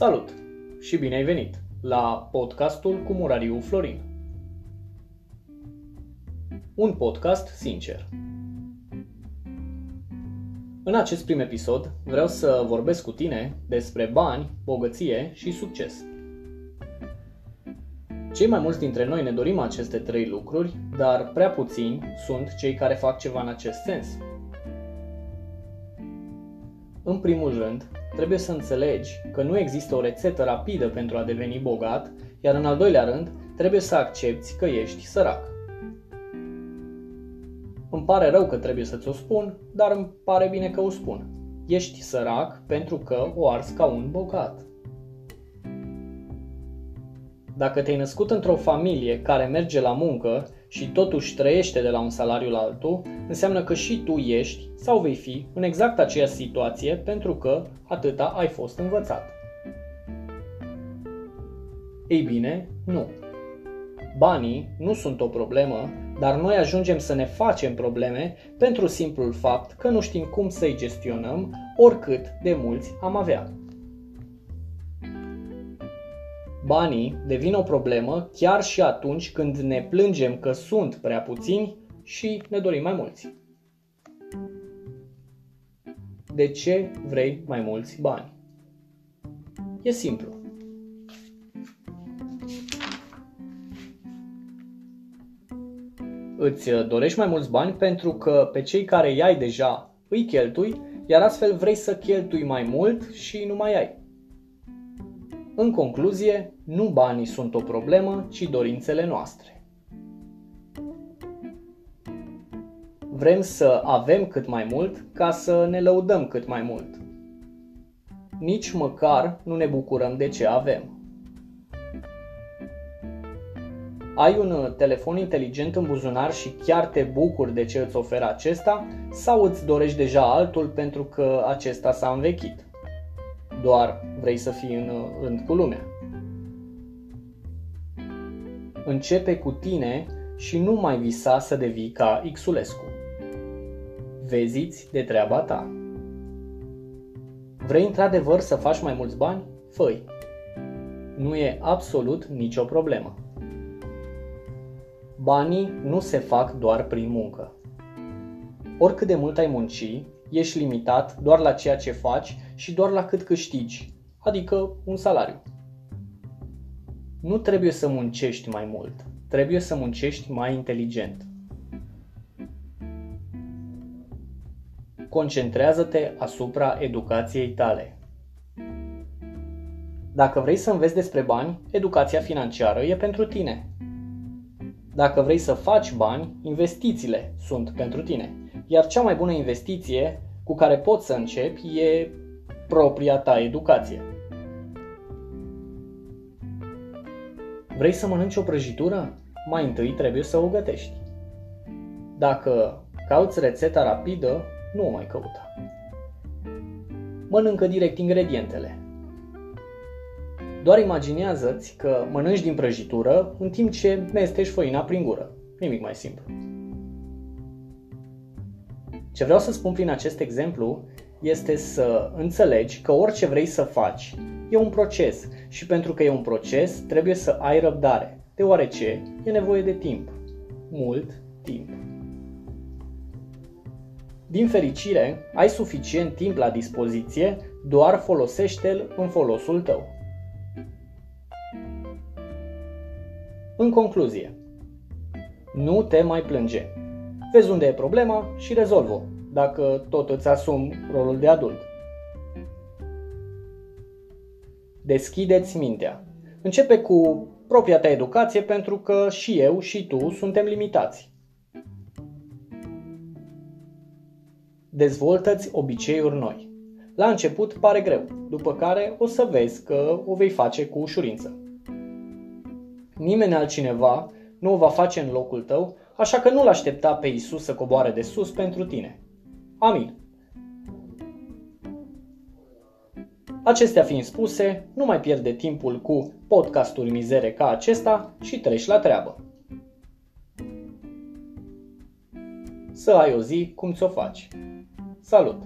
Salut și bine ai venit la podcastul cu Murariu Florin. Un podcast sincer. În acest prim episod vreau să vorbesc cu tine despre bani, bogăție și succes. Cei mai mulți dintre noi ne dorim aceste trei lucruri, dar prea puțini sunt cei care fac ceva în acest sens. În primul rând, trebuie să înțelegi că nu există o rețetă rapidă pentru a deveni bogat, iar în al doilea rând, trebuie să accepti că ești sărac. Îmi pare rău că trebuie să ți-o spun, dar îmi pare bine că o spun. Ești sărac pentru că o arzi ca un bogat. Dacă te-ai născut într-o familie care merge la muncă și totuși trăiește de la un salariu la altul, înseamnă că și tu ești sau vei fi în exact aceeași situație pentru că atâta ai fost învățat. Ei bine, nu. Banii nu sunt o problemă, dar noi ajungem să ne facem probleme pentru simplul fapt că nu știm cum să-i gestionăm oricât de mulți am avea. Banii devin o problemă chiar și atunci când ne plângem că sunt prea puțini și ne dorim mai mulți. De ce vrei mai mulți bani? E simplu. Îți dorești mai mulți bani pentru că pe cei care i-ai deja îi cheltui, iar astfel vrei să cheltui mai mult și nu mai ai. În concluzie, nu banii sunt o problemă, ci dorințele noastre. Vrem să avem cât mai mult ca să ne lăudăm cât mai mult. Nici măcar nu ne bucurăm de ce avem. Ai un telefon inteligent în buzunar și chiar te bucuri de ce îți oferă acesta sau îți dorești deja altul pentru că acesta s-a învechit? Doar vrei să fii în rând cu lumea. Începe cu tine și nu mai visa să devii ca Xulescu. Veziți de treaba ta. Vrei într-adevăr să faci mai mulți bani? Făi. Nu e absolut nicio problemă. Banii nu se fac doar prin muncă. Oricât de mult ai munci, ești limitat doar la ceea ce faci și doar la cât câștigi, adică un salariu. Nu trebuie să muncești mai mult, trebuie să muncești mai inteligent. Concentrează-te asupra educației tale. Dacă vrei să înveți despre bani, educația financiară e pentru tine. Dacă vrei să faci bani, investițiile sunt pentru tine. Iar cea mai bună investiție cu care poți să începi e propria ta educație. Vrei să mănânci o prăjitură? Mai întâi trebuie să o gătești. Dacă cauți rețeta rapidă, nu o mai căuta. Mănâncă direct ingredientele. Doar imaginează-ți că mănânci din prăjitură în timp ce mestești făina prin gură. Nimic mai simplu. Ce vreau să spun prin acest exemplu este să înțelegi că orice vrei să faci e un proces și pentru că e un proces trebuie să ai răbdare, deoarece e nevoie de timp. Mult timp. Din fericire, ai suficient timp la dispoziție, doar folosește-l în folosul tău. În concluzie, nu te mai plânge. Vezi unde e problema și rezolvă dacă tot îți asumi rolul de adult. Deschideți mintea. Începe cu propria ta educație pentru că și eu și tu suntem limitați. Dezvoltă-ți obiceiuri noi. La început pare greu, după care o să vezi că o vei face cu ușurință. Nimeni altcineva nu o va face în locul tău, așa că nu-L aștepta pe Isus să coboare de sus pentru tine. Amin. Acestea fiind spuse, nu mai pierde timpul cu podcasturi mizere ca acesta și treci la treabă. Să ai o zi cum ți-o faci. Salut!